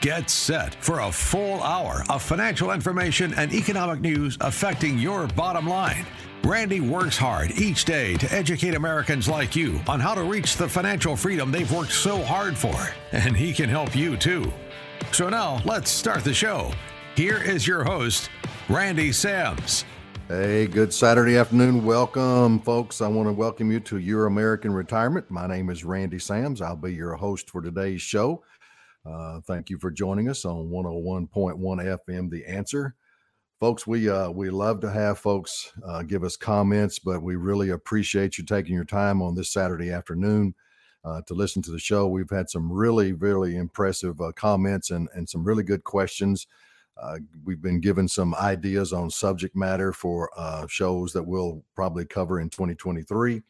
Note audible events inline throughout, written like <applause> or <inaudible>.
Get set for a full hour of financial information and economic news affecting your bottom line. Randy works hard each day to educate Americans like you on how to reach the financial freedom they've worked so hard for, and he can help you too. So now let's start the show. Here is your host, Randy Sams. Hey, good Saturday afternoon. Welcome, folks. I want to welcome you to Your American Retirement. My name is Randy Sams. I'll be your host for today's show. Uh, thank you for joining us on 101.1 FM, The Answer. Folks, we uh, we love to have folks uh, give us comments, but we really appreciate you taking your time on this Saturday afternoon uh, to listen to the show. We've had some really, really impressive uh, comments and, and some really good questions. Uh, we've been given some ideas on subject matter for shows that we'll probably cover in 2023.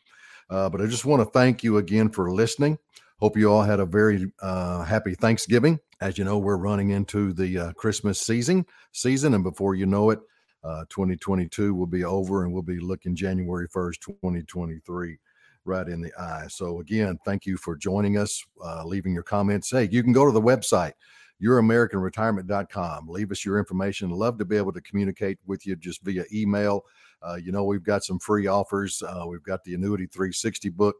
Uh, but I just want to thank you again for listening. Hope you all had a very uh, happy Thanksgiving. As you know, we're running into the uh, Christmas season, season, and before you know it, uh, 2022 will be over, and we'll be looking January 1st, 2023, right in the eye. So again, thank you for joining us, uh, leaving your comments. Hey, you can go to the website youramericanretirement.com. Leave us your information. Love to be able to communicate with you just via email. Uh, you know, we've got some free offers. Uh, we've got the Annuity 360 book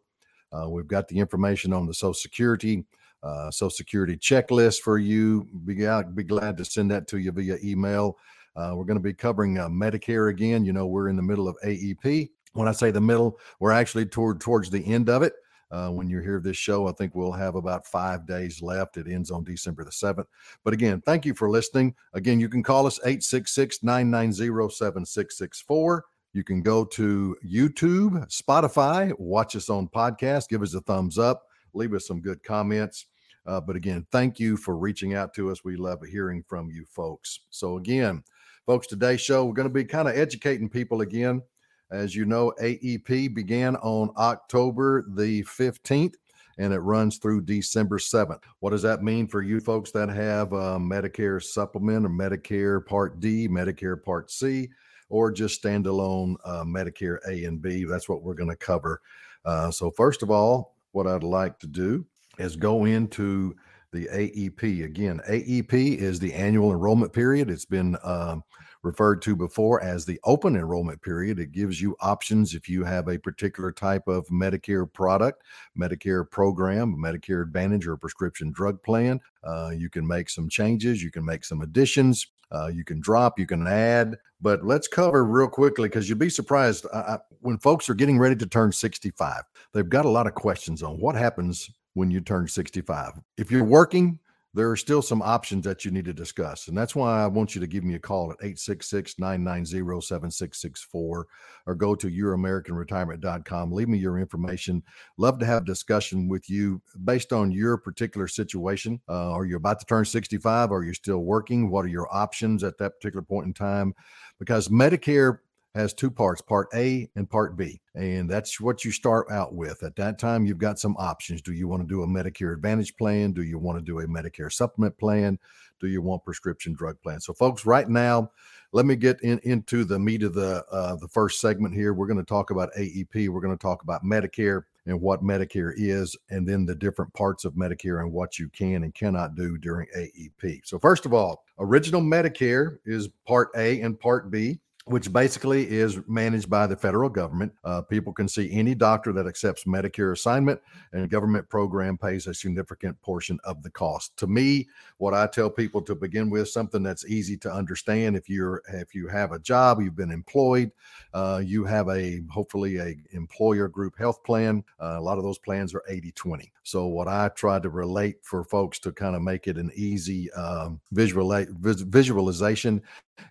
uh, we've got the information on the Social Security, uh, Social Security checklist for you. Be, be glad to send that to you via email. Uh, we're going to be covering uh, Medicare again. You know, we're in the middle of AEP. When I say the middle, we're actually toward towards the end of it. Uh, when you hear this show, I think we'll have about five days left. It ends on December the 7th. But again, thank you for listening. Again, you can call us 866 990 7664. You can go to YouTube, Spotify, watch us on podcast, give us a thumbs up, leave us some good comments. Uh, but again, thank you for reaching out to us. We love hearing from you folks. So, again, folks, today's show, we're going to be kind of educating people again. As you know, AEP began on October the 15th and it runs through December 7th. What does that mean for you folks that have a Medicare supplement or Medicare Part D, Medicare Part C? Or just standalone uh, Medicare A and B. That's what we're going to cover. Uh, so, first of all, what I'd like to do is go into the AEP. Again, AEP is the annual enrollment period. It's been um, referred to before as the open enrollment period. It gives you options if you have a particular type of Medicare product, Medicare program, Medicare Advantage, or prescription drug plan. Uh, you can make some changes, you can make some additions. Uh, you can drop, you can add, but let's cover real quickly because you'd be surprised when folks are getting ready to turn 65. They've got a lot of questions on what happens when you turn 65. If you're working, there are still some options that you need to discuss. And that's why I want you to give me a call at 866 990 7664 or go to youramericanretirement.com. Leave me your information. Love to have a discussion with you based on your particular situation. Uh, are you about to turn 65? Are you still working? What are your options at that particular point in time? Because Medicare has two parts, part A and part B. And that's what you start out with. At that time, you've got some options. Do you want to do a Medicare Advantage plan? Do you want to do a Medicare supplement plan? Do you want prescription drug plan? So, folks, right now, let me get in, into the meat of the uh, the first segment here. We're going to talk about AEP. We're going to talk about Medicare and what Medicare is, and then the different parts of Medicare and what you can and cannot do during AEP. So, first of all, original Medicare is Part A and Part B which basically is managed by the federal government. Uh, people can see any doctor that accepts Medicare assignment, and government program pays a significant portion of the cost. To me, what I tell people to begin with, something that's easy to understand. If you're if you have a job, you've been employed, uh, you have a hopefully a employer group health plan. Uh, a lot of those plans are 80-20. So what I try to relate for folks to kind of make it an easy um, visual visualization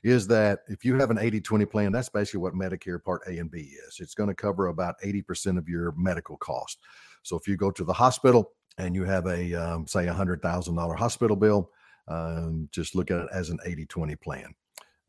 is that if you have an 80 20 plan, that's basically what Medicare Part A and B is. It's going to cover about 80% of your medical cost. So if you go to the hospital and you have a, um, say, a $100,000 hospital bill, um, just look at it as an 80 20 plan.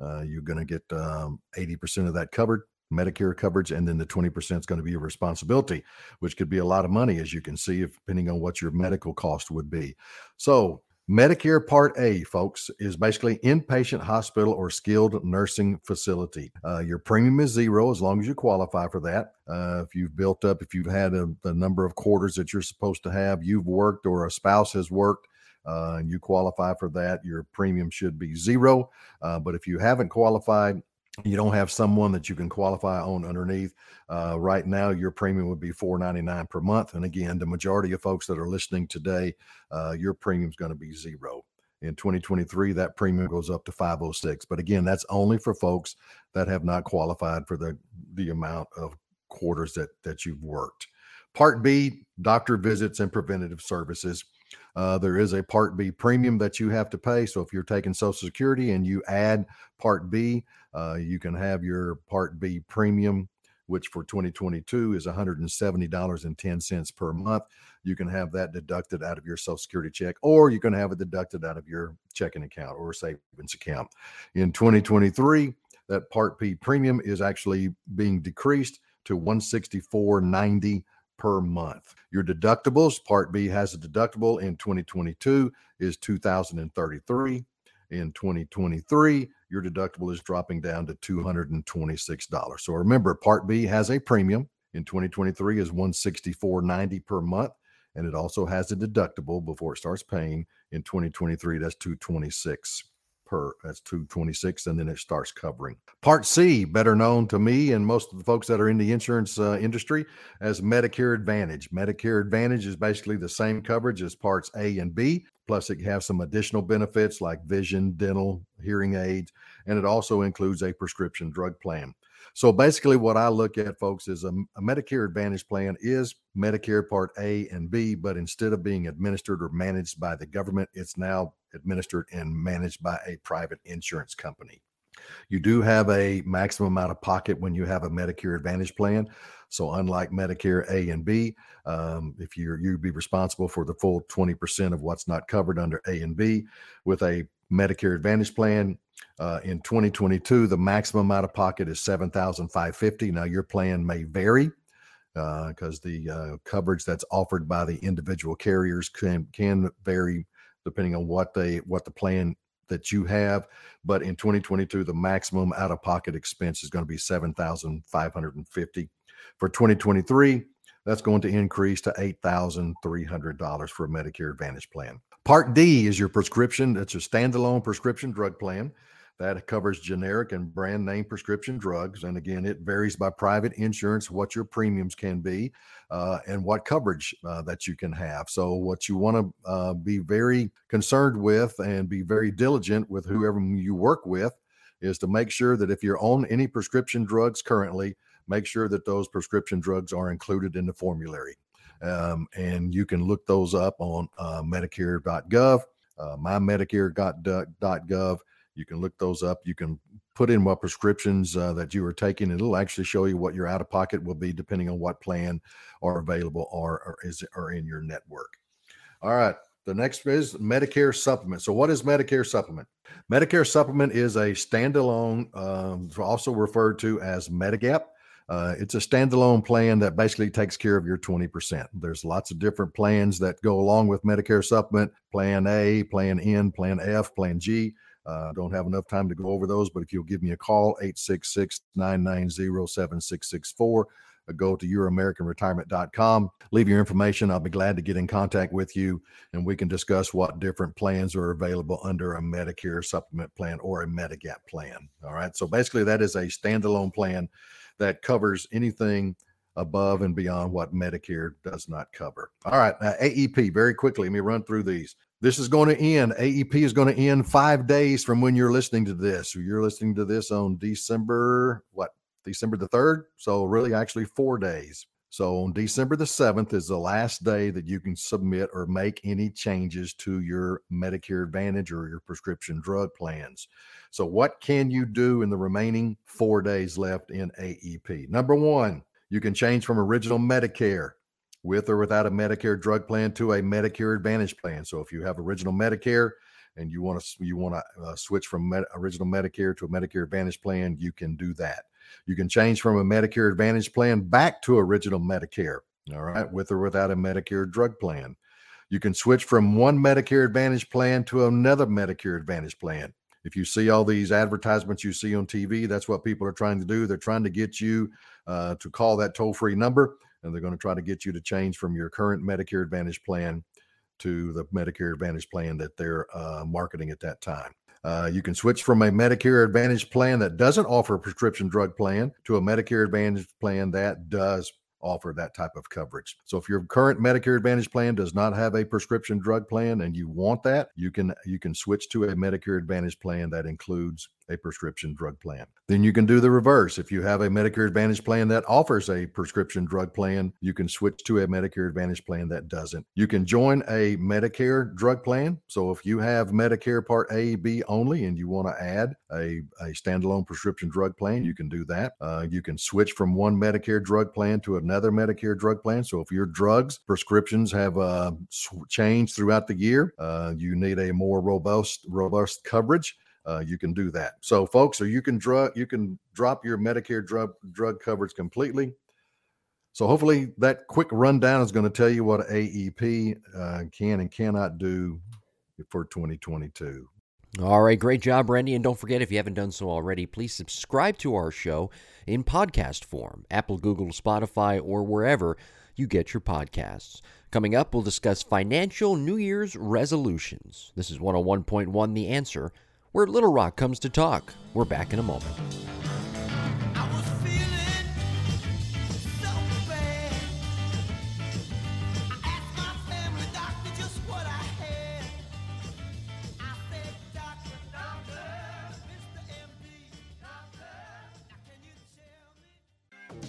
Uh, you're going to get um, 80% of that covered. Medicare coverage, and then the 20% is going to be your responsibility, which could be a lot of money, as you can see, depending on what your medical cost would be. So, Medicare Part A, folks, is basically inpatient hospital or skilled nursing facility. Uh, your premium is zero as long as you qualify for that. Uh, if you've built up, if you've had a, number of quarters that you're supposed to have, you've worked or a spouse has worked, uh, and you qualify for that, your premium should be zero. Uh, but if you haven't qualified, you don't have someone that you can qualify on underneath. Uh, right now your premium would be 499 per month and again the majority of folks that are listening today uh, your premium is going to be zero. In 2023 that premium goes up to 506 but again that's only for folks that have not qualified for the the amount of quarters that that you've worked. Part b doctor visits and preventative services. Uh, there is a Part B premium that you have to pay. So if you're taking Social Security and you add Part B, uh, you can have your Part B premium, which for 2022 is $170.10 per month. You can have that deducted out of your Social Security check, or you can have it deducted out of your checking account or savings account. In 2023, that Part B premium is actually being decreased to 164.90 per month. Your deductibles, Part B has a deductible in 2022 is 2033. In 2023, your deductible is dropping down to $226. So remember, Part B has a premium. In 2023 is 164.90 per month and it also has a deductible before it starts paying. In 2023 that's 226 per that's 226 and then it starts covering. Part c better known to me and most of the folks that are in the insurance uh, industry as medicare advantage. Medicare advantage is basically the same coverage as parts a and b plus it has some additional benefits like vision dental hearing aids and it also includes a prescription drug plan so basically, what I look at, folks, is a, a, Medicare Advantage plan is Medicare Part A and B, but instead of being administered or managed by the government, it's now administered and managed by a private insurance company. You do have a maximum out of pocket when you have a Medicare Advantage plan. So unlike Medicare A and B, um, if you're you'd be responsible for the full 20% of what's not covered under A and B, with a Medicare Advantage plan, uh, in 2022, the maximum out of pocket is 7,550. Now your plan may vary because uh, the uh, coverage that's offered by the individual carriers can can vary depending on what they what the plan that you have. But in 2022, the maximum out of pocket expense is going to be 7,550. For 2023, that's going to increase to $8,300 for a Medicare Advantage plan. Part D is your prescription. It's a standalone prescription drug plan that covers generic and brand name prescription drugs. And again, it varies by private insurance, what your premiums can be, uh, and what coverage uh, that you can have. So, what you want to uh, be very concerned with and be very diligent with whoever you work with is to make sure that if you're on any prescription drugs currently, make sure that those prescription drugs are included in the formulary. Um, and you can look those up on uh, Medicare.gov, uh, mymedicare.gov. You can look those up. You can put in what prescriptions uh, that you are taking. And it'll actually show you what your out of pocket will be depending on what plan are available or, or is or in your network. All right. The next is Medicare supplement. So, what is Medicare supplement? Medicare supplement is a standalone, um, also referred to as Medigap. Uh, it's a standalone plan that basically takes care of your 20%. There's lots of different plans that go along with Medicare supplement Plan A, Plan N, Plan F, Plan G. Uh, don't have enough time to go over those, but if you'll give me a call, 866 990 7664 uh, go to youramericanretirement.com leave your information i'll be glad to get in contact with you and we can discuss what different plans are available under a medicare supplement plan or a medigap plan all right so basically that is a standalone plan that covers anything above and beyond what Medicare does not cover. All right, uh, AEP, very quickly, let me run through these. This is going to end. AEP is going to end five days from when you're listening to this. You're listening to this on December, what, December the 3rd? So, really, actually, four days. So, on December the 7th is the last day that you can submit or make any changes to your Medicare Advantage or your prescription drug plans. So, what can you do in the remaining four days left in AEP? Number one, you can change from original Medicare with or without a Medicare drug plan to a Medicare Advantage plan. So, if you have original Medicare and you want to you want to uh, switch from med- original Medicare to a Medicare Advantage plan, you can do that. You can change from a Medicare Advantage plan back to original Medicare, all right, with or without a Medicare drug plan. You can switch from one Medicare Advantage plan to another Medicare Advantage plan. If you see all these advertisements you see on TV, that's what people are trying to do. They're trying to get you uh, to call that toll free number, and they're going to try to get you to change from your current Medicare Advantage plan to the Medicare Advantage plan that they're uh, marketing at that time. Uh, you can switch from a Medicare Advantage plan that doesn't offer a prescription drug plan to a Medicare Advantage plan that does offer that type of coverage. So if your current Medicare Advantage plan does not have a prescription drug plan and you want that, you can you can switch to a Medicare Advantage plan that includes a prescription drug plan. Then you can do the reverse. If you have a Medicare Advantage plan that offers a prescription drug plan, you can switch to a Medicare Advantage plan that doesn't. You can join a Medicare drug plan. So if you have Medicare Part A, B only, and you want to add a, a standalone prescription drug plan, you can do that. Uh, you can switch from one Medicare drug plan to another Medicare drug plan. So if your drugs prescriptions have uh, changed throughout the year, uh, you need a more robust robust coverage uh, you can do that. So, folks, or you can drug you can drop your Medicare drug drug coverage completely. So, hopefully, that quick rundown is going to tell you what AEP uh, can and cannot do for 2022. All right, great job, Randy. And don't forget, if you haven't done so already, please subscribe to our show in podcast form Apple, Google, Spotify, or wherever you get your podcasts. Coming up, we'll discuss financial New Year's resolutions. This is 101.1 The Answer where Little Rock comes to talk. We're back in a moment.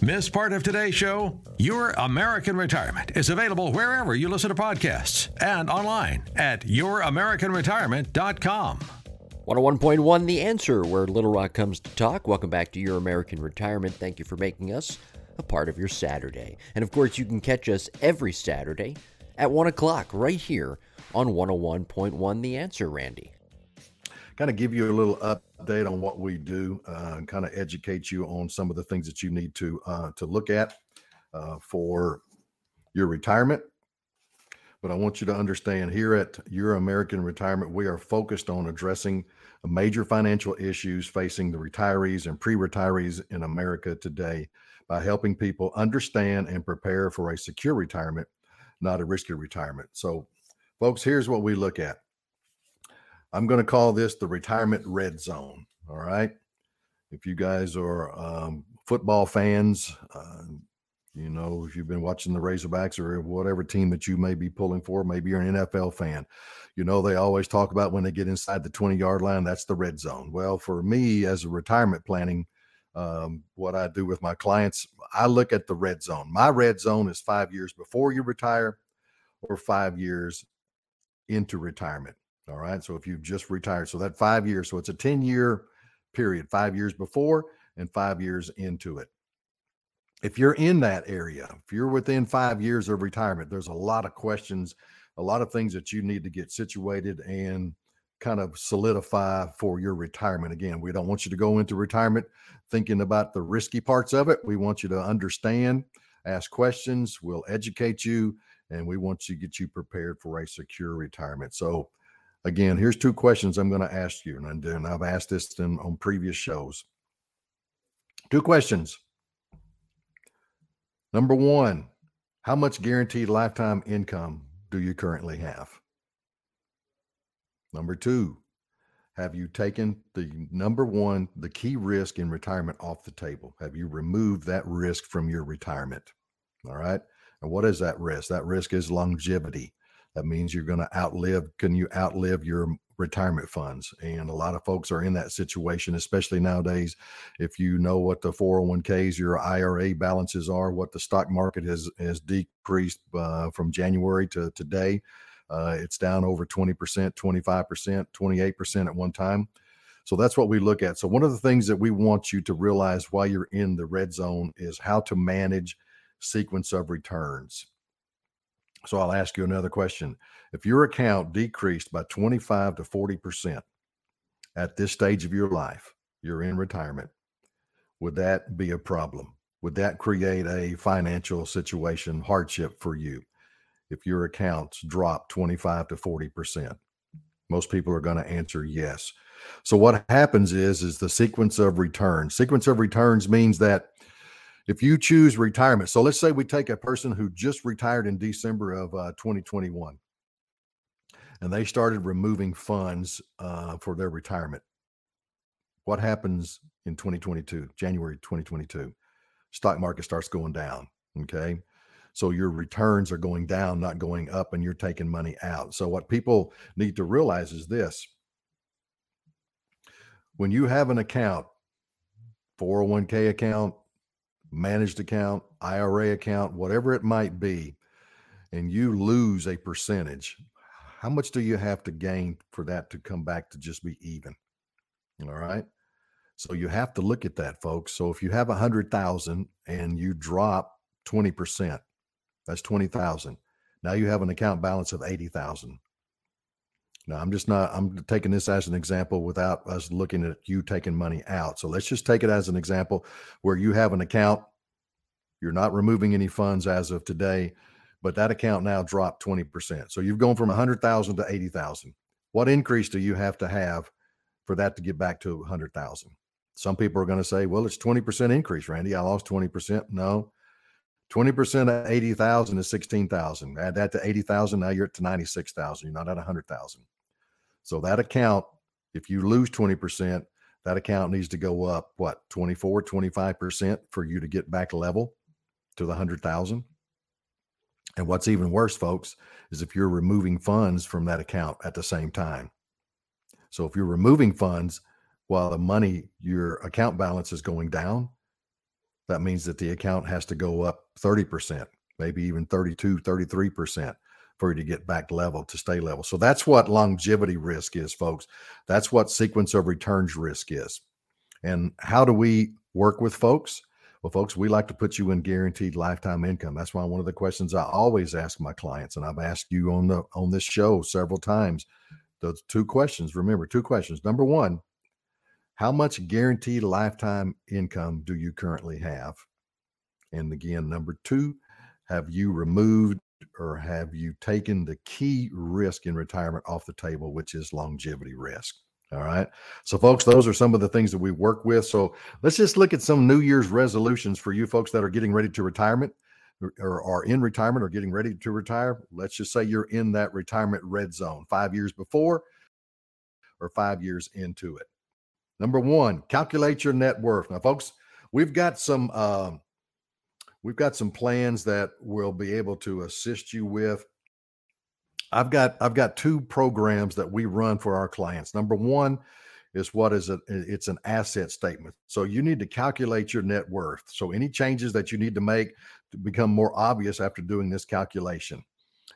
Miss part of today's show? Your American Retirement is available wherever you listen to podcasts and online at youramericanretirement.com. 101.1 The Answer, where Little Rock comes to talk. Welcome back to Your American Retirement. Thank you for making us a part of your Saturday. And of course, you can catch us every Saturday at 1 o'clock right here on 101.1 The Answer, Randy. Kind of give you a little update on what we do, uh, and kind of educate you on some of the things that you need to uh, to look at uh, for your retirement but I want you to understand here at Your American Retirement, we are focused on addressing major financial issues facing the retirees and pre retirees in America today by helping people understand and prepare for a secure retirement, not a risky retirement. So, folks, here's what we look at. I'm going to call this the retirement red zone. All right. If you guys are um, football fans, uh, you know, if you've been watching the Razorbacks or whatever team that you may be pulling for, maybe you're an NFL fan. You know, they always talk about when they get inside the 20 yard line, that's the red zone. Well, for me, as a retirement planning, um, what I do with my clients, I look at the red zone. My red zone is five years before you retire or five years into retirement. All right. So if you've just retired, so that five years, so it's a 10 year period, five years before and five years into it if you're in that area, if you're within five years of retirement, there's a lot of questions, a lot of things that you need to get situated and kind of solidify for your retirement. Again, we don't want you to go into retirement thinking about the risky parts of it. We want you to understand, ask questions, we'll educate you, and we want to get you prepared for a secure retirement. So, again, here's two questions I'm going to ask you, and I've asked this in, on previous shows. Two questions. Number one, how much guaranteed lifetime income do you currently have? Number two, have you taken the number one, the key risk in retirement off the table? Have you removed that risk from your retirement? All right. And what is that risk? That risk is longevity. That means you're going to outlive. Can you outlive your retirement funds. And a lot of folks are in that situation, especially nowadays. If you know what the 401ks, your IRA balances are, what the stock market has, has decreased uh, from January to today, uh, it's down over 20%, 25%, 28% at one time. So that's what we look at. So, one of the things that we want you to realize while you're in the red zone is how to manage sequence of returns. So I'll ask you another question. If your account decreased by 25 to 40% at this stage of your life, you're in retirement, would that be a problem? Would that create a financial situation hardship for you if your accounts drop 25 to 40%? Most people are going to answer yes. So what happens is is the sequence of returns. Sequence of returns means that if you choose retirement, so let's say we take a person who just retired in December of uh, 2021, and they started removing funds uh, for their retirement. What happens in 2022, January 2022? Stock market starts going down. Okay. So your returns are going down, not going up, and you're taking money out. So what people need to realize is this when you have an account, 401k account, managed account, IRA account, whatever it might be, and you lose a percentage, how much do you have to gain for that to come back to just be even? All right. So you have to look at that, folks. So if you have a hundred thousand and you drop 20%, that's 20,000. Now you have an account balance of 80,000. Now I'm just not, I'm taking this as an example without us looking at you taking money out. So let's just take it as an example where you have an account, you're not removing any funds as of today, but that account now dropped 20%. So you've gone from 100,000 to 80,000. What increase do you have to have for that to get back to 100,000? Some people are going to say, well, it's 20% increase, Randy. I lost 20%. No, 20% of 80,000 is 16,000. Add that to 80,000. Now you're at to 96,000. You're not at 100,000. So that account, if you lose 20%, that account needs to go up what 24, 25% for you to get back level to the 100,000. And what's even worse, folks, is if you're removing funds from that account at the same time. So if you're removing funds while the money, your account balance is going down, that means that the account has to go up 30%, maybe even 32, 33% for you to get back level to stay level. So that's what longevity risk is, folks. That's what sequence of returns risk is. And how do we work with folks? Well, folks, we like to put you in guaranteed lifetime income. That's why one of the questions I always ask my clients, and I've asked you on the on this show several times. Those two questions. Remember, two questions. Number one, how much guaranteed lifetime income do you currently have? And again, number two, have you removed or have you taken the key risk in retirement off the table, which is longevity risk? All right. So, folks, those are some of the things that we work with. So, let's just look at some New Year's resolutions for you folks that are getting ready to retirement or are in retirement or getting ready to retire. Let's just say you're in that retirement red zone five years before or five years into it. Number one, calculate your net worth. Now, folks, we've got some uh, we've got some plans that we'll be able to assist you with. I've got I've got two programs that we run for our clients. Number one is what is it? It's an asset statement. So you need to calculate your net worth. So any changes that you need to make to become more obvious after doing this calculation.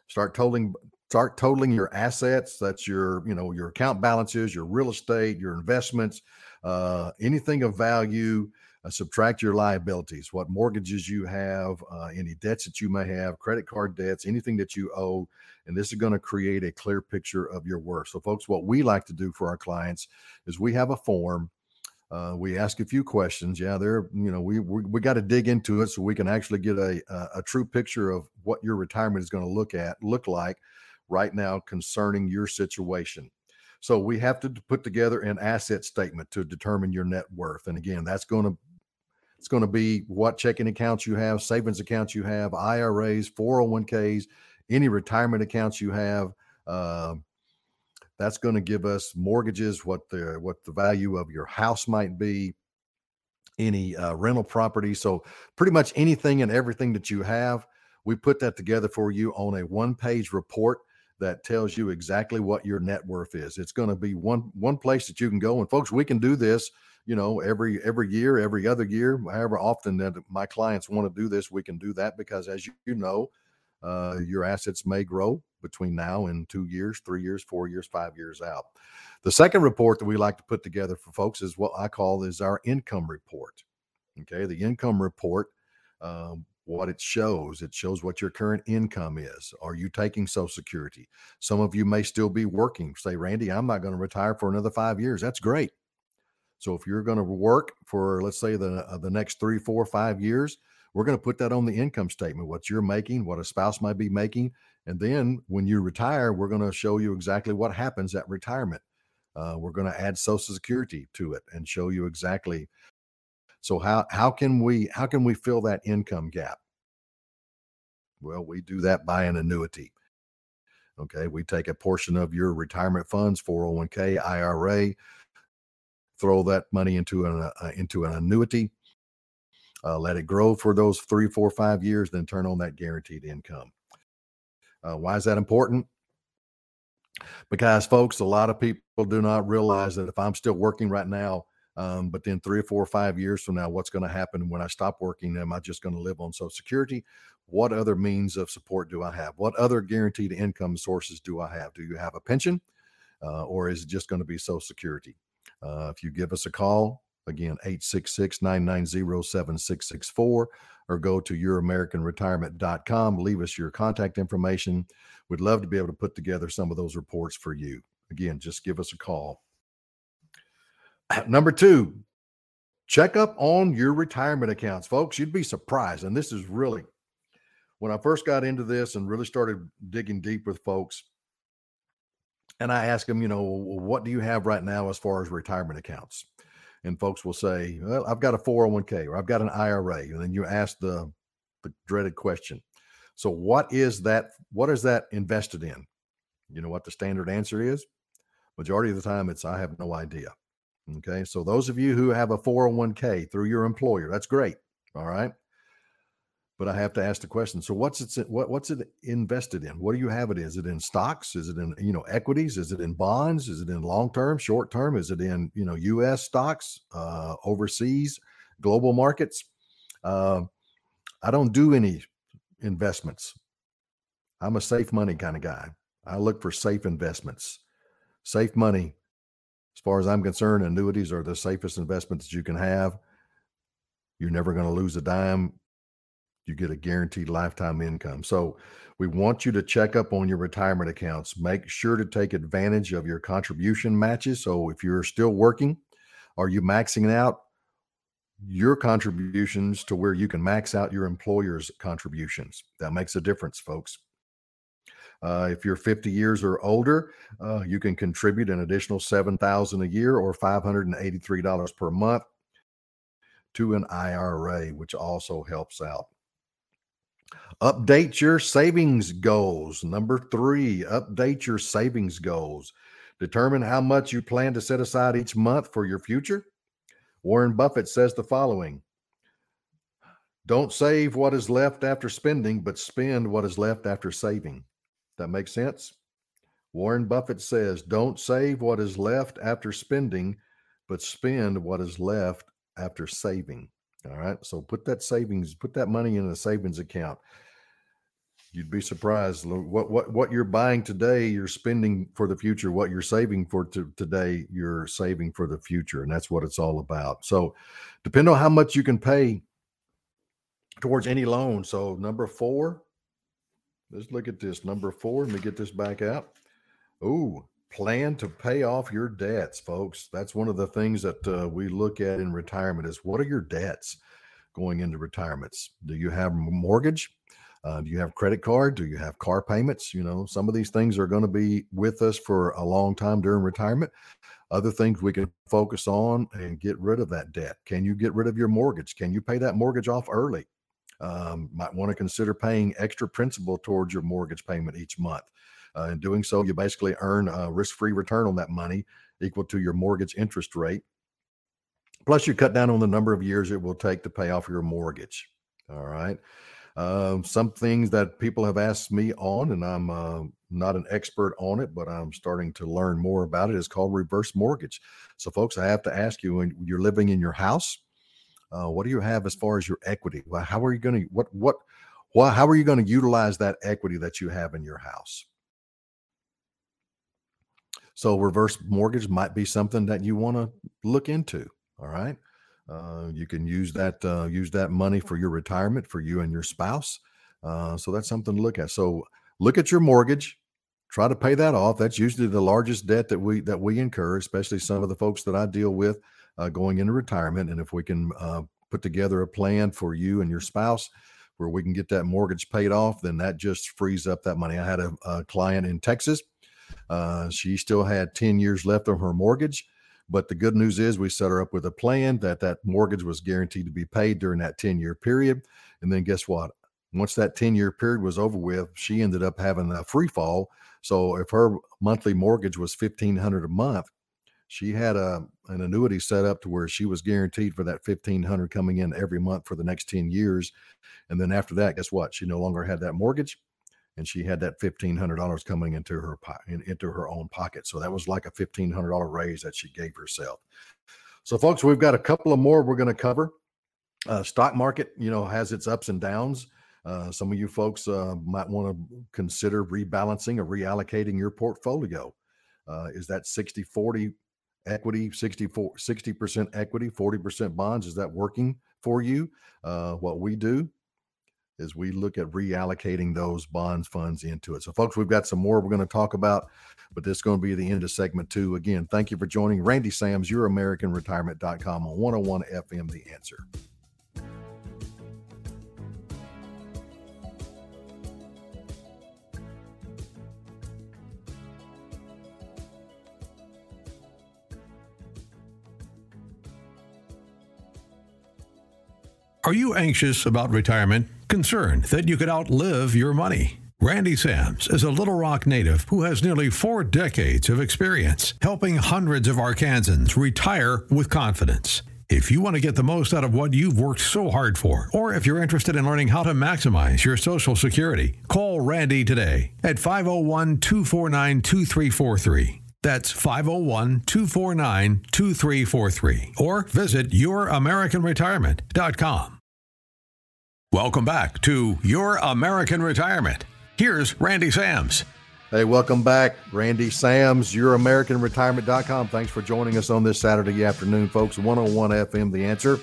Start totaling start totaling your assets that's your you know your account balances your real estate your investments uh, anything of value uh, subtract your liabilities what mortgages you have uh, any debts that you may have credit card debts anything that you owe and this is going to create a clear picture of your worth so folks what we like to do for our clients is we have a form uh, we ask a few questions. Yeah, there, you know, we we, we got to dig into it so we can actually get a, a, a true picture of what your retirement is going to look at look like right now concerning your situation. So we have to put together an asset statement to determine your net worth. And again, that's going to it's going to be what checking accounts you have, savings accounts you have, IRAs, 401ks, any retirement accounts you have. Uh, that's going to give us mortgages, what the what the value of your house might be, any uh, rental property. So pretty much anything and everything that you have, we put that together for you on a one page report that tells you exactly what your net worth is. It's going to be one one place that you can go. And folks, we can do this, you know, every every year, every other year, however often that my clients want to do this, we can do that because as you know, uh, your assets may grow between now and two years, three years, four years, five years out. The second report that we like to put together for folks is what I call is our income report. Okay, the income report um, what it shows. It shows what your current income is. Are you taking Social Security? Some of you may still be working. Say, Randy, I'm not going to retire for another five years. That's great. So if you're going to work for, let's say, the uh, the next three, four, five years, we're going to put that on the income statement, what you're making, what a spouse might be making, and then when you retire, we're going to show you exactly what happens at retirement. Uh, we're going to add Social Security to it and show you exactly. So how how can we how can we fill that income gap? Well, we do that by an annuity. Okay, we take a portion of your retirement funds, 401k, IRA, throw that money into an uh, into an annuity, uh, let it grow for those three, four, five years, then turn on that guaranteed income. Uh, why is that important? Because, folks, a lot of people do not realize that if I'm still working right now, um, but then three or four or five years from now, what's going to happen when I stop working? Am I just going to live on Social Security? What other means of support do I have? What other guaranteed income sources do I have? Do you have a pension? Uh, or is it just going to be Social Security? Uh, if you give us a call, again, 866 990 7664, or go to youramericanretirement.com, leave us your contact information. We'd love to be able to put together some of those reports for you. Again, just give us a call. <clears throat> Number two, check up on your retirement accounts, folks. You'd be surprised. And this is really when I first got into this and really started digging deep with folks. And I ask them, you know, what do you have right now as far as retirement accounts? And folks will say, well, I've got a 401k or I've got an IRA. And then you ask the, the dreaded question. So what is that? What is that invested in? You know what the standard answer is? Majority of the time, it's I have no idea. Okay. So those of you who have a 401k through your employer, that's great. All right. But I have to ask the question. So what's it what, what's it invested in? What do you have it? Is it in stocks? Is it in you know equities? Is it in bonds? Is it in long term, short term? Is it in you know U.S. stocks, uh, overseas, global markets? Uh, I don't do any investments. I'm a safe money kind of guy. I look for safe investments. Safe money as far as I'm concerned, annuities are the safest investment that you can have. You're never going to lose a dime. You get a guaranteed lifetime income. So, we want you to check up on your retirement accounts. Make sure to take advantage of your contribution matches. So, if you're still working, are you maxing out your contributions to where you can max out your employer's contributions? That makes a difference, folks. Uh, if you're 50 years or older, uh, you can contribute an additional 7000 a year or $583 per month to an IRA, which also helps out. Update your savings goals. Number three, update your savings goals. Determine how much you plan to set aside each month for your future. Warren Buffett says the following Don't save what is left after spending, but spend what is left after saving. That makes sense? Warren Buffett says, don't save what is left after spending, but spend what is left after saving. All right. So put that savings, put that money in a savings account. You'd be surprised what what what you're buying today, you're spending for the future. What you're saving for to, today, you're saving for the future, and that's what it's all about. So, depend on how much you can pay towards any loan. So, number four, Let's look at this. Number four, let me get this back out. Oh, plan to pay off your debts, folks. That's one of the things that uh, we look at in retirement is what are your debts going into retirements? Do you have a mortgage? Uh, do you have credit card? Do you have car payments? You know, some of these things are going to be with us for a long time during retirement. Other things we can focus on and get rid of that debt. Can you get rid of your mortgage? Can you pay that mortgage off early? Um, might want to consider paying extra principal towards your mortgage payment each month. Uh, in doing so, you basically earn a risk free return on that money equal to your mortgage interest rate. Plus, you cut down on the number of years it will take to pay off your mortgage. All right. Um, some things that people have asked me on, and I'm uh, not an expert on it, but I'm starting to learn more about it, is called reverse mortgage. So, folks, I have to ask you when you're living in your house, uh, what do you have as far as your equity? Well, how are you going to what what well, how are you going to utilize that equity that you have in your house? So reverse mortgage might be something that you want to look into. All right. Uh, you can use that uh, use that money for your retirement for you and your spouse. Uh, so that's something to look at. So look at your mortgage, try to pay that off. That's usually the largest debt that we that we incur, especially some of the folks that I deal with uh, going into retirement. And if we can uh, put together a plan for you and your spouse where we can get that mortgage paid off, then that just frees up that money. I had a, a client in Texas. Uh, she still had 10 years left on her mortgage. But the good news is we set her up with a plan that that mortgage was guaranteed to be paid during that 10 year period. And then guess what? Once that 10 year period was over with, she ended up having a free fall. So if her monthly mortgage was 1500 a month, she had a an annuity set up to where she was guaranteed for that 1500 coming in every month for the next 10 years and then after that guess what? She no longer had that mortgage and she had that $1500 coming into her into her own pocket. So that was like a $1500 raise that she gave herself. So folks we've got a couple of more we're going to cover. Uh, stock market you know has its ups and downs. Uh, some of you folks uh, might want to consider rebalancing or reallocating your portfolio. Uh, is that 60 40 equity 64 60% equity 40% bonds is that working for you? Uh, what we do is we look at reallocating those bonds funds into it. So folks we've got some more we're going to talk about but this is going to be the end of segment two. Again thank you for joining. Randy sams your american retirement.com on 101 fm the answer Are you anxious about retirement? Concerned that you could outlive your money? Randy Sams is a Little Rock native who has nearly four decades of experience helping hundreds of Arkansans retire with confidence. If you want to get the most out of what you've worked so hard for, or if you're interested in learning how to maximize your Social Security, call Randy today at 501 249 2343. That's 501 249 2343. Or visit youramericanretirement.com. Welcome back to Your American Retirement. Here's Randy Sams. Hey, welcome back. Randy Sams, YourAmericanRetirement.com. Thanks for joining us on this Saturday afternoon, folks. 101 FM, The Answer.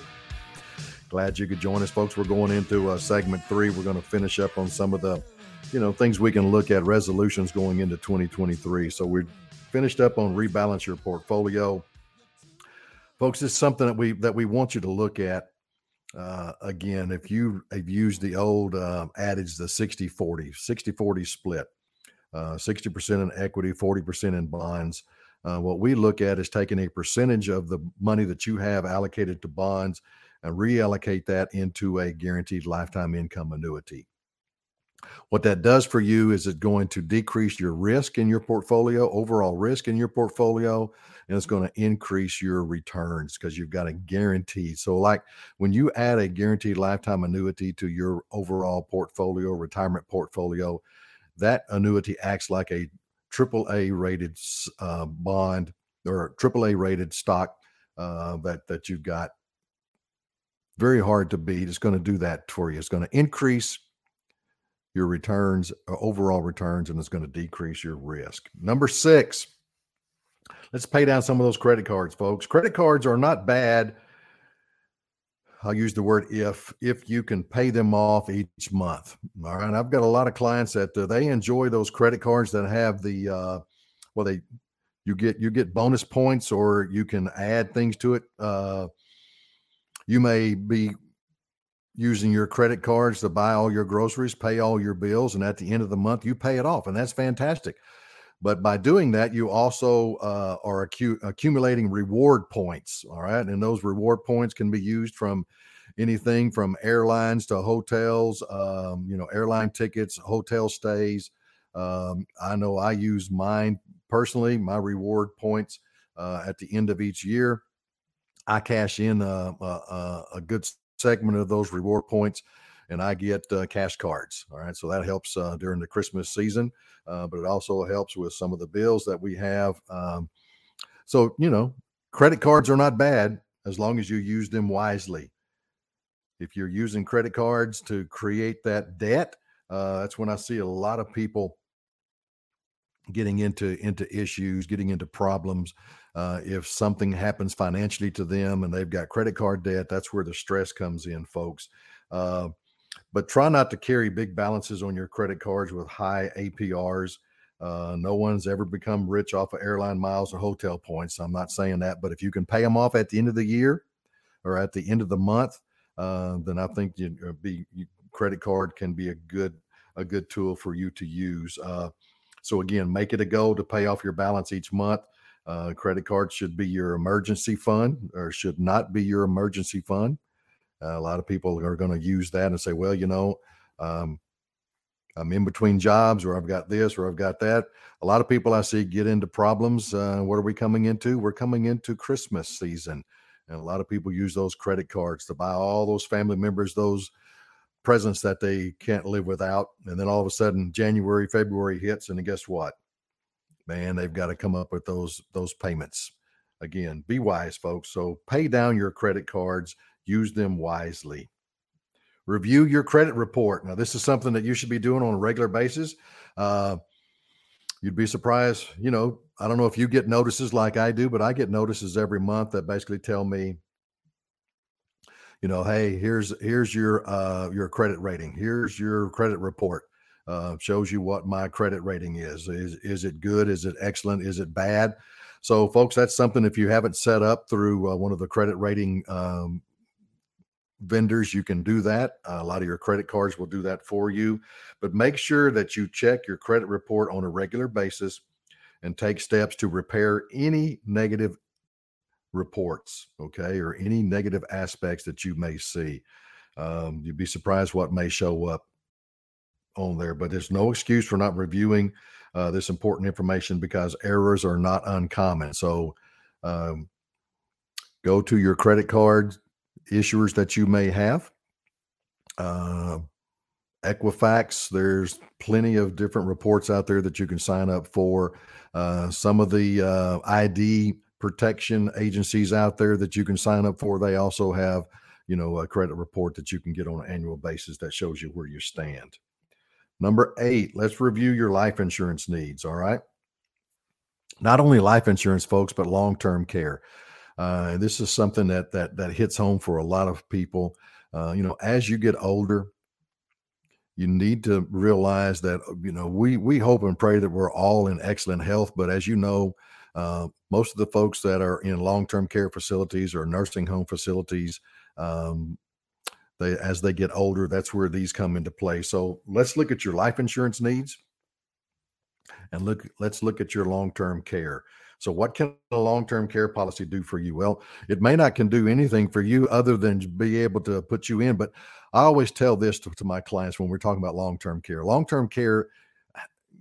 Glad you could join us, folks. We're going into uh, segment three. We're going to finish up on some of the, you know, things we can look at, resolutions going into 2023. So we're finished up on rebalance your portfolio. Folks, it's something that we that we want you to look at uh, again, if you have used the old uh, adage, the 60 40, 60 40 split, uh, 60% in equity, 40% in bonds, uh, what we look at is taking a percentage of the money that you have allocated to bonds and reallocate that into a guaranteed lifetime income annuity. What that does for you is it's going to decrease your risk in your portfolio, overall risk in your portfolio, and it's going to increase your returns because you've got a guarantee. So, like when you add a guaranteed lifetime annuity to your overall portfolio, retirement portfolio, that annuity acts like a triple A rated uh, bond or triple A rated stock uh, that that you've got. Very hard to beat. It's going to do that for you. It's going to increase your returns, uh, overall returns, and it's going to decrease your risk. Number six, let's pay down some of those credit cards, folks. Credit cards are not bad. I'll use the word if if you can pay them off each month. All right, I've got a lot of clients that uh, they enjoy those credit cards that have the uh, well they you get you get bonus points or you can add things to it. Uh, you may be using your credit cards to buy all your groceries, pay all your bills, and at the end of the month, you pay it off. And that's fantastic. But by doing that, you also uh, are acu- accumulating reward points. All right. And those reward points can be used from anything from airlines to hotels, um, you know, airline tickets, hotel stays. Um, I know I use mine personally, my reward points uh, at the end of each year. I cash in a, a, a good segment of those reward points and I get uh, cash cards. All right. So that helps uh, during the Christmas season, uh, but it also helps with some of the bills that we have. Um, so, you know, credit cards are not bad as long as you use them wisely. If you're using credit cards to create that debt, uh, that's when I see a lot of people getting into into issues, getting into problems. Uh, if something happens financially to them and they've got credit card debt, that's where the stress comes in, folks. Uh, but try not to carry big balances on your credit cards with high APRs. Uh, no one's ever become rich off of airline miles or hotel points. I'm not saying that, but if you can pay them off at the end of the year or at the end of the month, uh, then I think you uh, be credit card can be a good a good tool for you to use. Uh, so again, make it a goal to pay off your balance each month. Uh, credit card should be your emergency fund or should not be your emergency fund. Uh, a lot of people are going to use that and say, well, you know, um, I'm in between jobs or I've got this or I've got that. A lot of people I see get into problems. Uh, what are we coming into? We're coming into Christmas season. And a lot of people use those credit cards to buy all those family members those presents that they can't live without. And then all of a sudden January, February hits, and guess what? Man, they've got to come up with those those payments. Again, be wise, folks. So pay down your credit cards, use them wisely. Review your credit report. Now, this is something that you should be doing on a regular basis. Uh, you'd be surprised. You know, I don't know if you get notices like I do, but I get notices every month that basically tell me, you know, hey, here's here's your uh, your credit rating. Here's your credit report. Uh, shows you what my credit rating is. Is is it good? Is it excellent? Is it bad? So, folks, that's something if you haven't set up through uh, one of the credit rating um, vendors, you can do that. Uh, a lot of your credit cards will do that for you. But make sure that you check your credit report on a regular basis and take steps to repair any negative reports, okay, or any negative aspects that you may see. Um, you'd be surprised what may show up on there, but there's no excuse for not reviewing uh, this important information because errors are not uncommon. So, um, go to your credit card issuers that you may have. Uh, Equifax, there's plenty of different reports out there that you can sign up for. Uh, some of the uh, ID protection agencies out there that you can sign up for, they also have, you know, a credit report that you can get on an annual basis that shows you where you stand. Number eight, let's review your life insurance needs. All right. Not only life insurance, folks, but long term care. Uh, this is something that that that hits home for a lot of people. Uh, you know, as you get older, you need to realize that uh, you know we we hope and pray that we're all in excellent health. But as you know, uh, most of the folks that are in long-term care facilities or nursing home facilities, um, they as they get older, that's where these come into play. So let's look at your life insurance needs, and look let's look at your long-term care. So, what can a long term care policy do for you? Well, it may not can do anything for you other than be able to put you in. But I always tell this to, to my clients when we're talking about long term care. Long term care,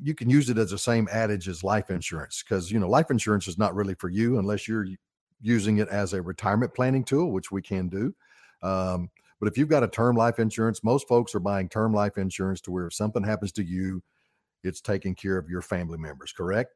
you can use it as the same adage as life insurance because you know life insurance is not really for you unless you're using it as a retirement planning tool, which we can do. Um, but if you've got a term life insurance, most folks are buying term life insurance to where if something happens to you, it's taking care of your family members, correct?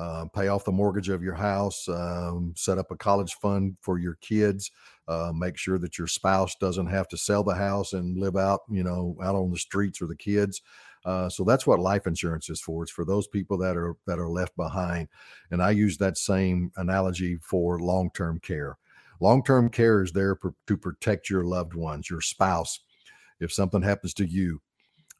uh, pay off the mortgage of your house, um, set up a college fund for your kids, uh, make sure that your spouse doesn't have to sell the house and live out, you know, out on the streets or the kids. Uh, so that's what life insurance is for. It's for those people that are that are left behind. And I use that same analogy for long-term care. Long-term care is there to protect your loved ones, your spouse. If something happens to you,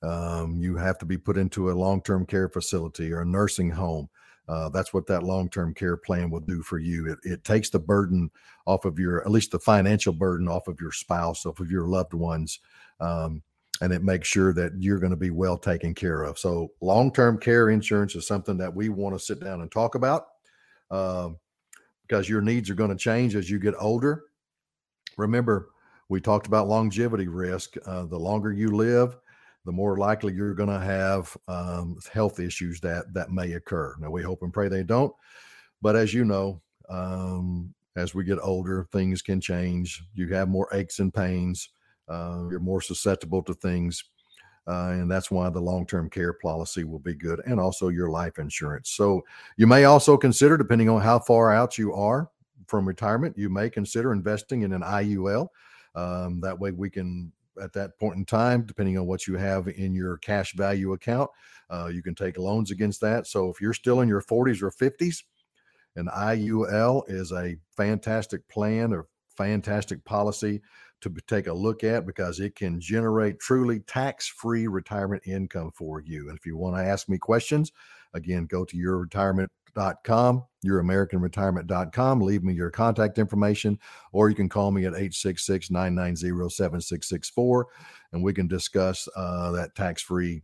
um, you have to be put into a long-term care facility or a nursing home uh, that's what that long-term care plan will do for you. It, it takes the burden off of your, at least the financial burden off of your spouse, off of your loved ones, um, and it makes sure that you're going to be well taken care of. So, long-term care insurance is something that we want to sit down and talk about uh, because your needs are going to change as you get older. Remember, we talked about longevity risk. Uh, the longer you live, the more likely you're going to have um, health issues that that may occur. Now we hope and pray they don't, but as you know, um, as we get older, things can change. You have more aches and pains. Uh, you're more susceptible to things. Uh, and that's why the long-term care policy will be good and also your life insurance so you may also consider depending on how far out you are from retirement you may consider investing in an iul um, that way we can at that point in time, depending on what you have in your cash value account. Uh, you can take loans against that. So if you're still in your 40s or 50s, an IUL is a fantastic plan or fantastic policy to take a look at because it can generate truly tax free retirement income for you. And if you want to ask me questions, again, go to yourretirement.com, youramericanretirement.com, leave me your contact information, or you can call me at 866 990 7664 and we can discuss uh, that tax free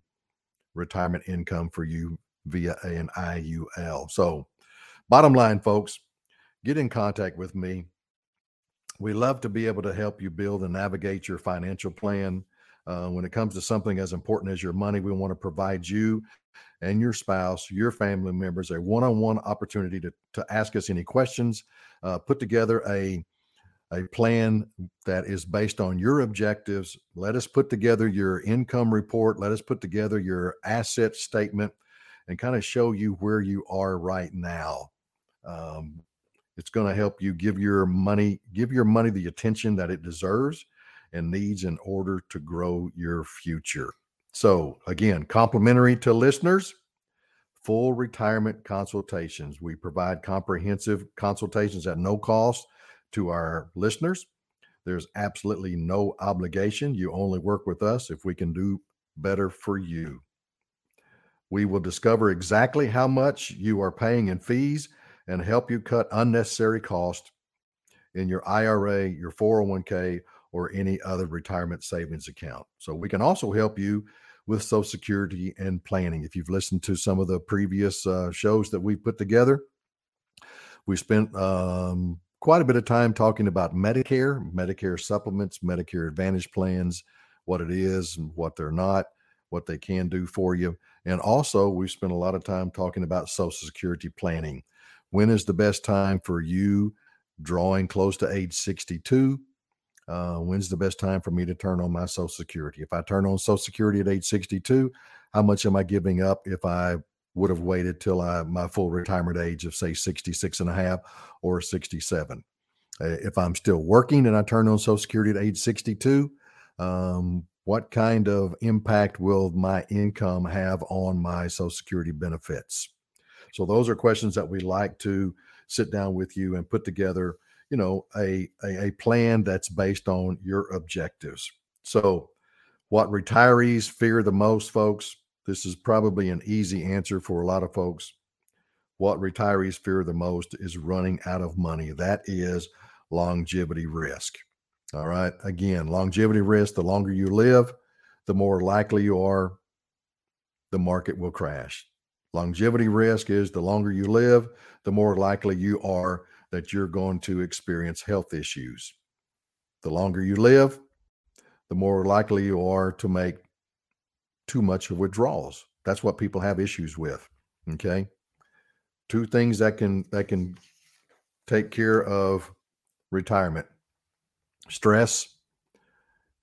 retirement income for you via an IUL. So, bottom line, folks, get in contact with me. We love to be able to help you build and navigate your financial plan. Uh, when it comes to something as important as your money, we want to provide you and your spouse, your family members, a one on one opportunity to, to ask us any questions, uh, put together a a plan that is based on your objectives. Let us put together your income report. Let us put together your asset statement and kind of show you where you are right now. Um, it's going to help you give your money give your money the attention that it deserves and needs in order to grow your future. So again, complimentary to listeners, full retirement consultations. We provide comprehensive consultations at no cost to our listeners. There's absolutely no obligation. You only work with us if we can do better for you. We will discover exactly how much you are paying in fees and help you cut unnecessary costs in your IRA, your 401k, or any other retirement savings account. So we can also help you with Social Security and planning. If you've listened to some of the previous uh, shows that we've put together, we spent um, quite a bit of time talking about Medicare, Medicare supplements, Medicare Advantage plans, what it is and what they're not, what they can do for you. And also, we spent a lot of time talking about Social Security planning. When is the best time for you drawing close to age 62? Uh, when's the best time for me to turn on my Social Security? If I turn on Social Security at age 62, how much am I giving up if I would have waited till I, my full retirement age of say 66 and a half or 67. Uh, if I'm still working and I turn on Social Security at age 62, um, what kind of impact will my income have on my Social Security benefits? So those are questions that we like to sit down with you and put together, you know, a, a, a plan that's based on your objectives. So what retirees fear the most, folks, this is probably an easy answer for a lot of folks. What retirees fear the most is running out of money. That is longevity risk. All right. Again, longevity risk the longer you live, the more likely you are the market will crash. Longevity risk is the longer you live, the more likely you are that you're going to experience health issues. The longer you live, the more likely you are to make too much of withdrawals. That's what people have issues with. Okay. Two things that can that can take care of retirement. Stress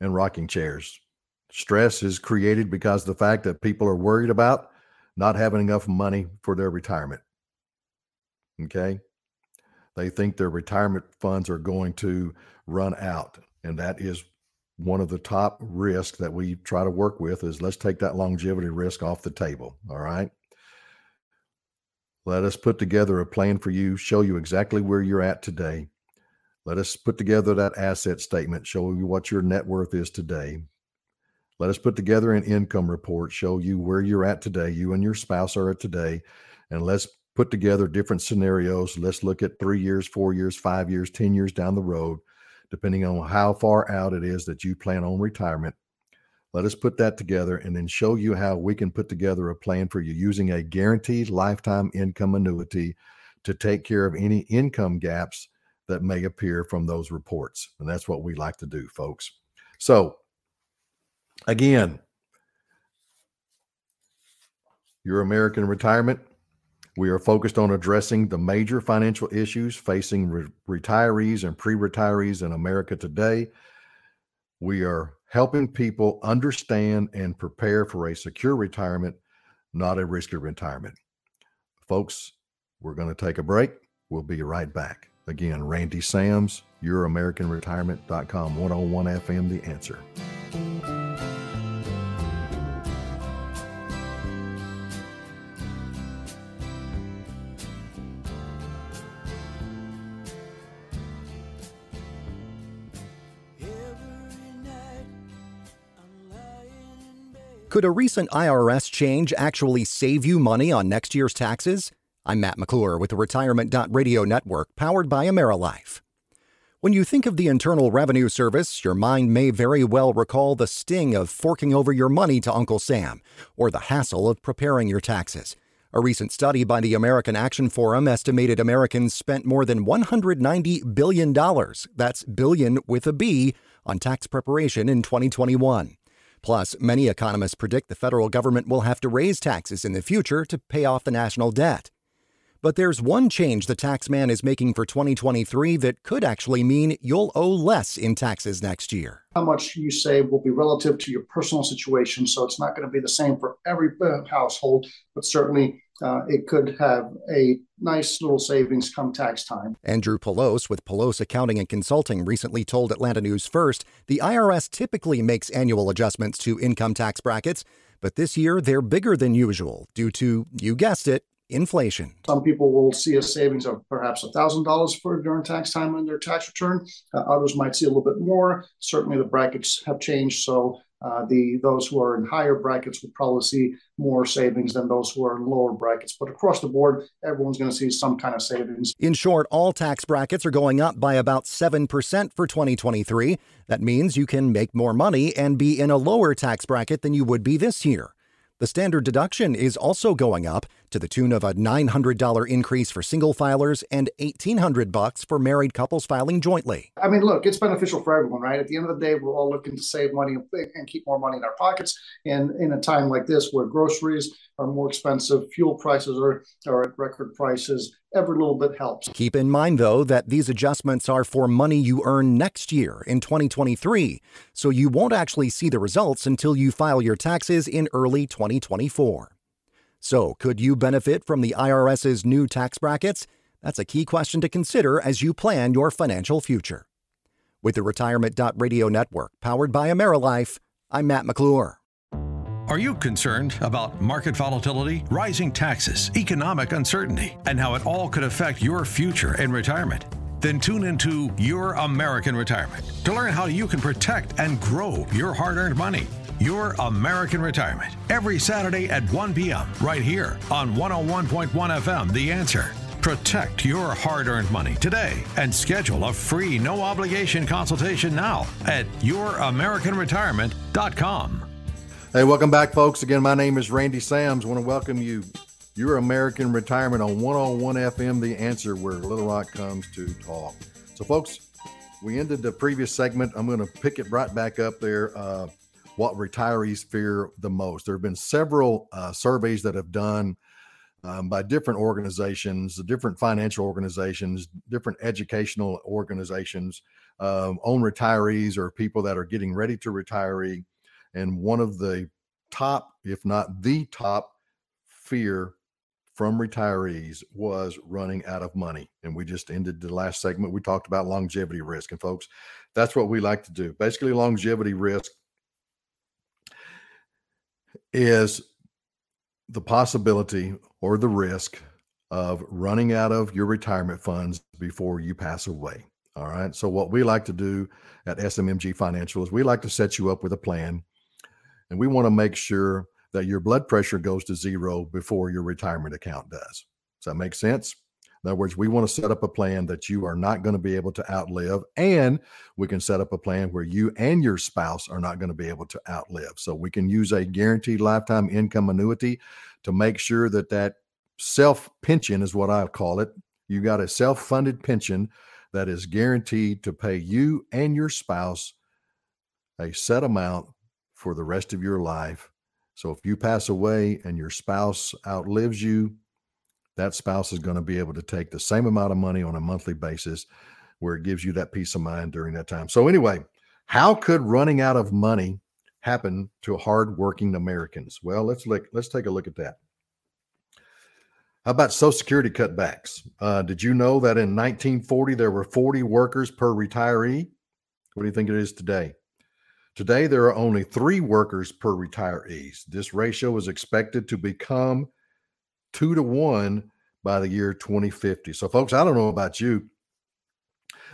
and rocking chairs. Stress is created because the fact that people are worried about not having enough money for their retirement. Okay. They think their retirement funds are going to run out. And that is one of the top risks that we try to work with is let's take that longevity risk off the table. All right. Let us put together a plan for you, show you exactly where you're at today. Let us put together that asset statement, show you what your net worth is today. Let us put together an income report, show you where you're at today, you and your spouse are at today, and let's put together different scenarios. Let's look at three years, four years, five years, 10 years down the road depending on how far out it is that you plan on retirement. Let us put that together and then show you how we can put together a plan for you using a guaranteed lifetime income annuity to take care of any income gaps that may appear from those reports. And that's what we like to do, folks. So, again, your American retirement we are focused on addressing the major financial issues facing re- retirees and pre retirees in America today. We are helping people understand and prepare for a secure retirement, not a risky retirement. Folks, we're going to take a break. We'll be right back. Again, Randy Sams, YourAmericanRetirement.com, 101 FM, The Answer. Could a recent IRS change actually save you money on next year's taxes? I'm Matt McClure with the Retirement Radio Network, powered by AmeriLife. When you think of the Internal Revenue Service, your mind may very well recall the sting of forking over your money to Uncle Sam, or the hassle of preparing your taxes. A recent study by the American Action Forum estimated Americans spent more than $190 billion, that's billion with a B, on tax preparation in 2021. Plus, many economists predict the federal government will have to raise taxes in the future to pay off the national debt. But there's one change the taxman is making for 2023 that could actually mean you'll owe less in taxes next year. How much you save will be relative to your personal situation, so it's not going to be the same for every uh, household, but certainly uh, it could have a nice little savings come tax time. Andrew Poulos with Poulos Accounting and Consulting recently told Atlanta News First the IRS typically makes annual adjustments to income tax brackets, but this year they're bigger than usual due to, you guessed it, inflation. Some people will see a savings of perhaps $1,000 for during tax time on their tax return. Uh, others might see a little bit more. Certainly the brackets have changed, so uh, the those who are in higher brackets would probably see more savings than those who are in lower brackets. But across the board, everyone's going to see some kind of savings. In short, all tax brackets are going up by about 7% for 2023. That means you can make more money and be in a lower tax bracket than you would be this year. The standard deduction is also going up to the tune of a $900 increase for single filers and 1800 bucks for married couples filing jointly. I mean, look, it's beneficial for everyone, right? At the end of the day, we're all looking to save money and keep more money in our pockets. And in a time like this where groceries are more expensive, fuel prices are, are at record prices, every little bit helps. Keep in mind, though, that these adjustments are for money you earn next year in 2023, so you won't actually see the results until you file your taxes in early 2024. So, could you benefit from the IRS's new tax brackets? That's a key question to consider as you plan your financial future. With the Retirement Radio Network, powered by AmeriLife, I'm Matt McClure. Are you concerned about market volatility, rising taxes, economic uncertainty, and how it all could affect your future in retirement? Then tune into Your American Retirement to learn how you can protect and grow your hard earned money. Your American Retirement, every Saturday at 1 p.m., right here on 101.1 FM, The Answer. Protect your hard earned money today and schedule a free, no obligation consultation now at youramericanretirement.com. Hey, welcome back, folks. Again, my name is Randy Sams. I want to welcome you. Your American Retirement on 101 FM, The Answer, where Little Rock comes to talk. So, folks, we ended the previous segment. I'm going to pick it right back up there. Uh, what retirees fear the most. There have been several uh, surveys that have done um, by different organizations, different financial organizations, different educational organizations um, on retirees or people that are getting ready to retire and one of the top, if not the top, fear from retirees was running out of money. And we just ended the last segment. We talked about longevity risk. And folks, that's what we like to do. Basically, longevity risk is the possibility or the risk of running out of your retirement funds before you pass away. All right. So, what we like to do at SMMG Financial is we like to set you up with a plan and we want to make sure that your blood pressure goes to zero before your retirement account does. Does that make sense? In other words, we want to set up a plan that you are not going to be able to outlive, and we can set up a plan where you and your spouse are not going to be able to outlive. So we can use a guaranteed lifetime income annuity to make sure that that self pension is what I call it. You got a self funded pension that is guaranteed to pay you and your spouse a set amount for the rest of your life. So if you pass away and your spouse outlives you, that spouse is going to be able to take the same amount of money on a monthly basis where it gives you that peace of mind during that time. So anyway, how could running out of money happen to hardworking Americans? Well, let's look let's take a look at that. How about Social Security cutbacks? Uh, did you know that in 1940 there were 40 workers per retiree? What do you think it is today? Today, there are only three workers per retirees. This ratio is expected to become two to one by the year 2050. So, folks, I don't know about you,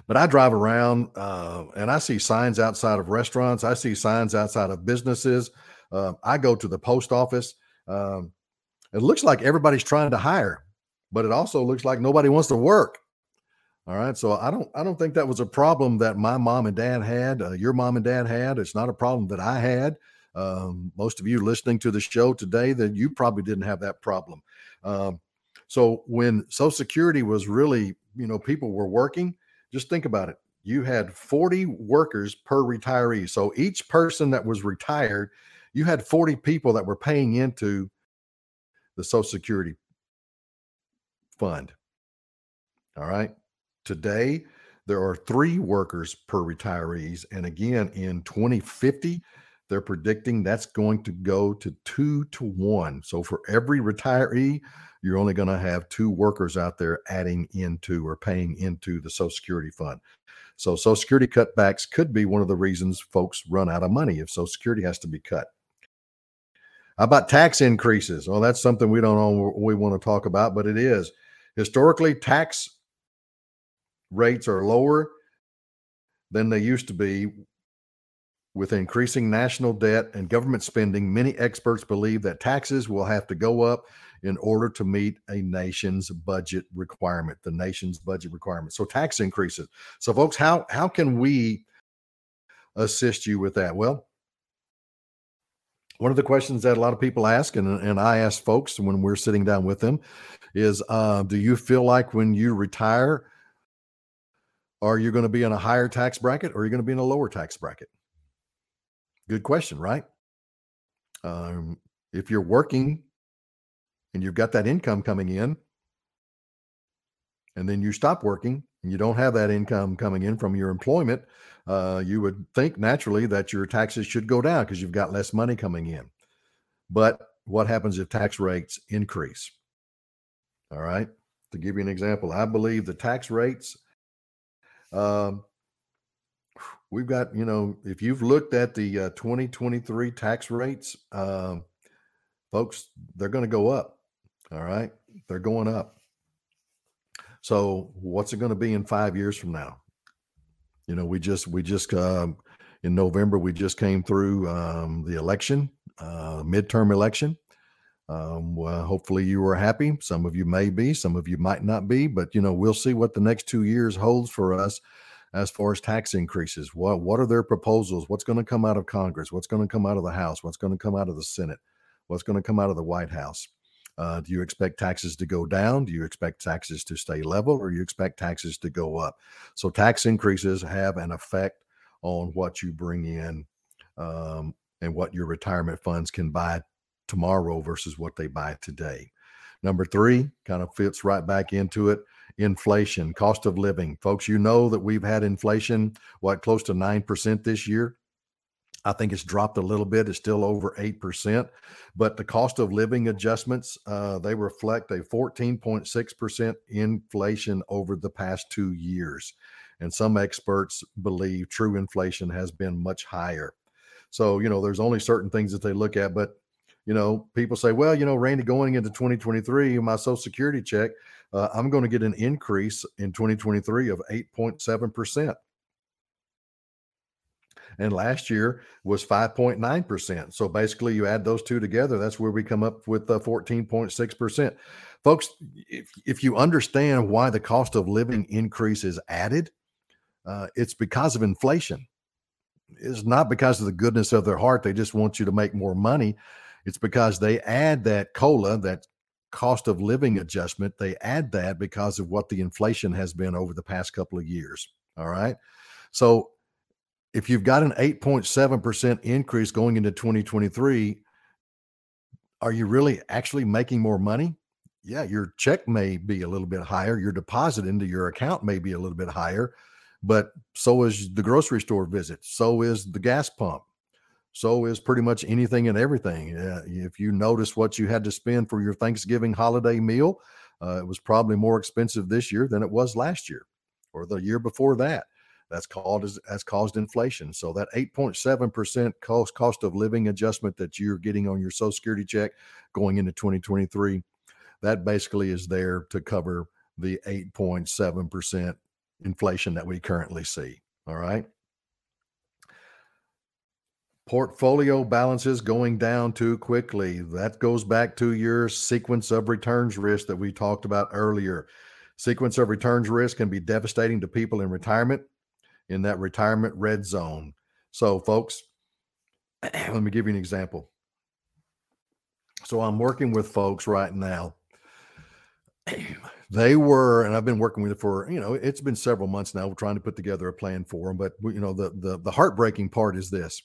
but I drive around uh, and I see signs outside of restaurants. I see signs outside of businesses Uh, I go to the post office. Um, it looks like everybody's trying to hire, but it also looks like nobody wants to work. All right, so I don't I don't think that was a problem that my mom and dad had. Uh, your mom and dad had. It's not a problem that I had. Um, most of you listening to the show today, that you probably didn't have that problem. Um, so when Social Security was really, you know, people were working, just think about it. You had 40 workers per retiree. So each person that was retired, you had 40 people that were paying into the Social Security fund. All right. Today, there are three workers per retirees. And again, in 2050, they're predicting that's going to go to two to one. So for every retiree, you're only going to have two workers out there adding into or paying into the Social Security fund. So Social Security cutbacks could be one of the reasons folks run out of money if Social Security has to be cut. How about tax increases? Well, that's something we don't know we want to talk about, but it is. Historically, tax rates are lower than they used to be. With increasing national debt and government spending, many experts believe that taxes will have to go up in order to meet a nation's budget requirement, the nation's budget requirement. So tax increases. So folks, how how can we assist you with that? Well, one of the questions that a lot of people ask, and, and I ask folks when we're sitting down with them, is uh, do you feel like when you retire, are you going to be in a higher tax bracket or are you going to be in a lower tax bracket? Good question, right? Um, if you're working and you've got that income coming in, and then you stop working and you don't have that income coming in from your employment, uh, you would think naturally that your taxes should go down because you've got less money coming in. But what happens if tax rates increase? All right. To give you an example, I believe the tax rates um, we've got, you know, if you've looked at the uh, 2023 tax rates, um, folks, they're going to go up. All right. They're going up. So what's it going to be in five years from now? You know, we just, we just, um, in November, we just came through um, the election, uh, midterm election. Um, well, hopefully you were happy. Some of you may be, some of you might not be, but you know, we'll see what the next two years holds for us as far as tax increases. What what are their proposals? What's going to come out of Congress? What's going to come out of the House? What's going to come out of the Senate? What's going to come out of the White House? Uh, do you expect taxes to go down? Do you expect taxes to stay level, or you expect taxes to go up? So tax increases have an effect on what you bring in um, and what your retirement funds can buy tomorrow versus what they buy today. Number three kind of fits right back into it inflation, cost of living. Folks, you know that we've had inflation, what, close to 9% this year. I think it's dropped a little bit. It's still over 8%. But the cost of living adjustments, uh, they reflect a 14.6% inflation over the past two years. And some experts believe true inflation has been much higher. So, you know, there's only certain things that they look at. But you know, people say, well, you know, Randy, going into 2023, my Social Security check, uh, I'm going to get an increase in 2023 of 8.7%. And last year was 5.9%. So basically, you add those two together, that's where we come up with uh, 14.6%. Folks, if, if you understand why the cost of living increase is added, uh, it's because of inflation. It's not because of the goodness of their heart. They just want you to make more money. It's because they add that COLA, that cost of living adjustment, they add that because of what the inflation has been over the past couple of years. All right. So if you've got an 8.7% increase going into 2023, are you really actually making more money? Yeah, your check may be a little bit higher, your deposit into your account may be a little bit higher, but so is the grocery store visit, so is the gas pump, so is pretty much anything and everything. Uh, if you notice what you had to spend for your Thanksgiving holiday meal, uh, it was probably more expensive this year than it was last year or the year before that. That's called as has caused inflation. So that 8.7% cost cost of living adjustment that you're getting on your Social Security check going into 2023, that basically is there to cover the 8.7% inflation that we currently see. All right portfolio balances going down too quickly. That goes back to your sequence of returns risk that we talked about earlier. Sequence of returns risk can be devastating to people in retirement in that retirement red zone. So, folks, <clears throat> let me give you an example. So, I'm working with folks right now. <clears throat> They were, and I've been working with it for, you know, it's been several months now. We're trying to put together a plan for them. But, you know, the the, the heartbreaking part is this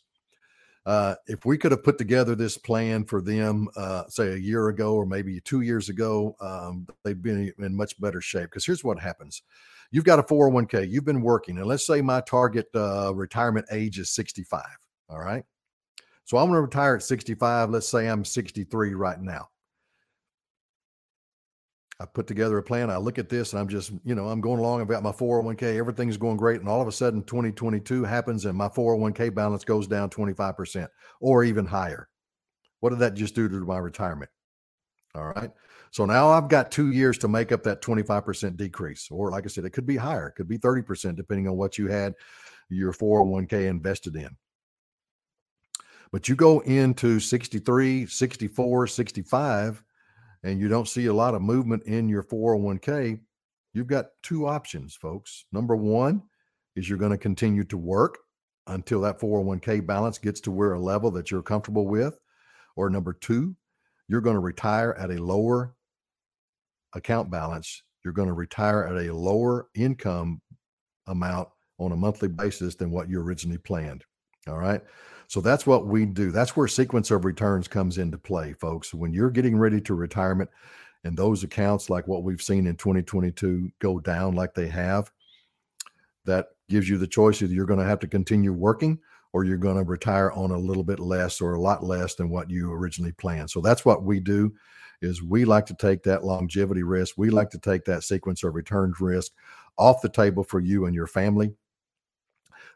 uh, if we could have put together this plan for them, uh, say a year ago or maybe two years ago, um, they'd been in much better shape. Because here's what happens: you've got a 401k, you've been working, and let's say my target uh, retirement age is 65. All right, so I'm going to retire at 65. Let's say I'm 63 right now. I put together a plan. I look at this and I'm just, you know, I'm going along. I've got my 401k. Everything's going great. And all of a sudden, 2022 happens and my 401k balance goes down 25% or even higher. What did that just do to my retirement? All right. So now I've got two years to make up that 25% decrease. Or, like I said, it could be higher, it could be 30%, depending on what you had your 401k invested in. But you go into 63, 64, 65 and you don't see a lot of movement in your 401k, you've got two options, folks. Number one is you're going to continue to work until that 401k balance gets to where a level that you're comfortable with. Or number two, you're going to retire at a lower account balance. You're going to retire at a lower income amount on a monthly basis than what you originally planned. All right. So that's what we do. That's where sequence of returns comes into play, folks. When you're getting ready to retirement and those accounts, like what we've seen in 2022, go down like they have, that gives you the choice either you're going to have to continue working or you're going to retire on a little bit less or a lot less than what you originally planned. So that's what we do is we like to take that longevity risk. We like to take that sequence of returns risk off the table for you and your family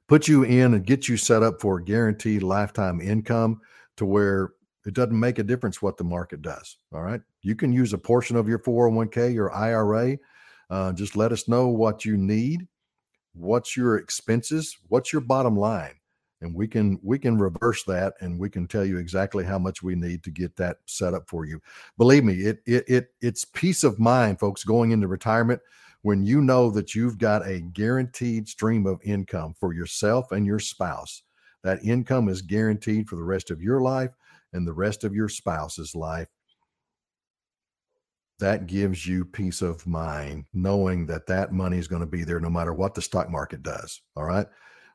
put you in and get you set up for guaranteed lifetime income to where it doesn't make a difference what the market does. All right. You can use a portion of your 401k your IRA. Uh, just let us know what you need, what's your expenses, what's your bottom line. And we can we can reverse that and we can tell you exactly how much we need to get that set up for you. Believe me, it it it it's peace of mind, folks, going into retirement when you know that you've got a guaranteed stream of income for yourself and your spouse, that income is guaranteed for the rest of your life and the rest of your spouse's life. That gives you peace of mind knowing that that money is going to be there no matter what the stock market does. All right.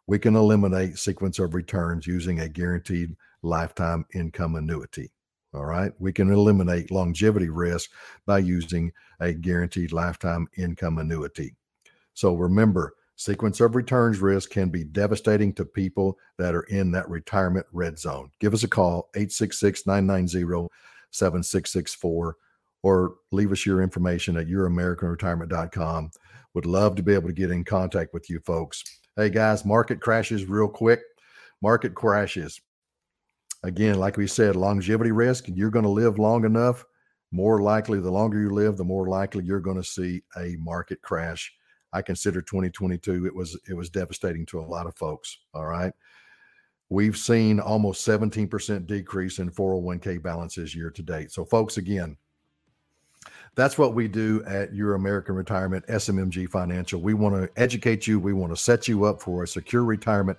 We can eliminate sequence of returns using a guaranteed lifetime income annuity. All right. We can eliminate longevity risk by using a guaranteed lifetime income annuity. So remember, sequence of returns risk can be devastating to people that are in that retirement red zone. Give us a call, 866 990 7664, or leave us your information at youramericanretirement.com. Would love to be able to get in contact with you folks. Hey guys, market crashes real quick. Market crashes again, like we said, longevity risk, you're going to live long enough. More likely, the longer you live, the more likely you're going to see a market crash. I consider 2022 it was it was devastating to a lot of folks. All right. We've seen almost 17% decrease in 401k balances year to date. So, folks, again, that's what we do at Your American Retirement, SMMG Financial. We want to educate you, we want to set you up for a secure retirement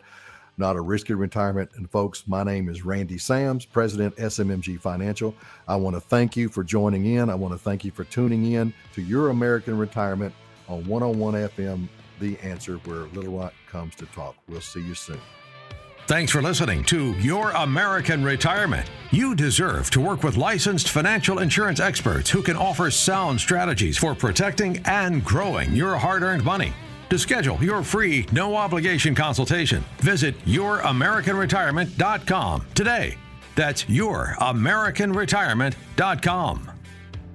not a risky retirement. And folks, my name is Randy Sams, President SMMG Financial. I want to thank you for joining in. I want to thank you for tuning in to Your American Retirement on 101 FM, The Answer, where Little Rock comes to talk. We'll see you soon. Thanks for listening to Your American Retirement. You deserve to work with licensed financial insurance experts who can offer sound strategies for protecting and growing your hard earned money. To schedule your free, no obligation consultation, visit youramericanretirement.com today. That's youramericanretirement.com.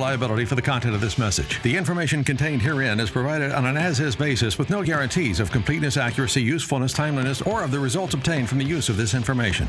liability for the content of this message. The information contained herein is provided on an as-is basis with no guarantees of completeness, accuracy, usefulness, timeliness, or of the results obtained from the use of this information.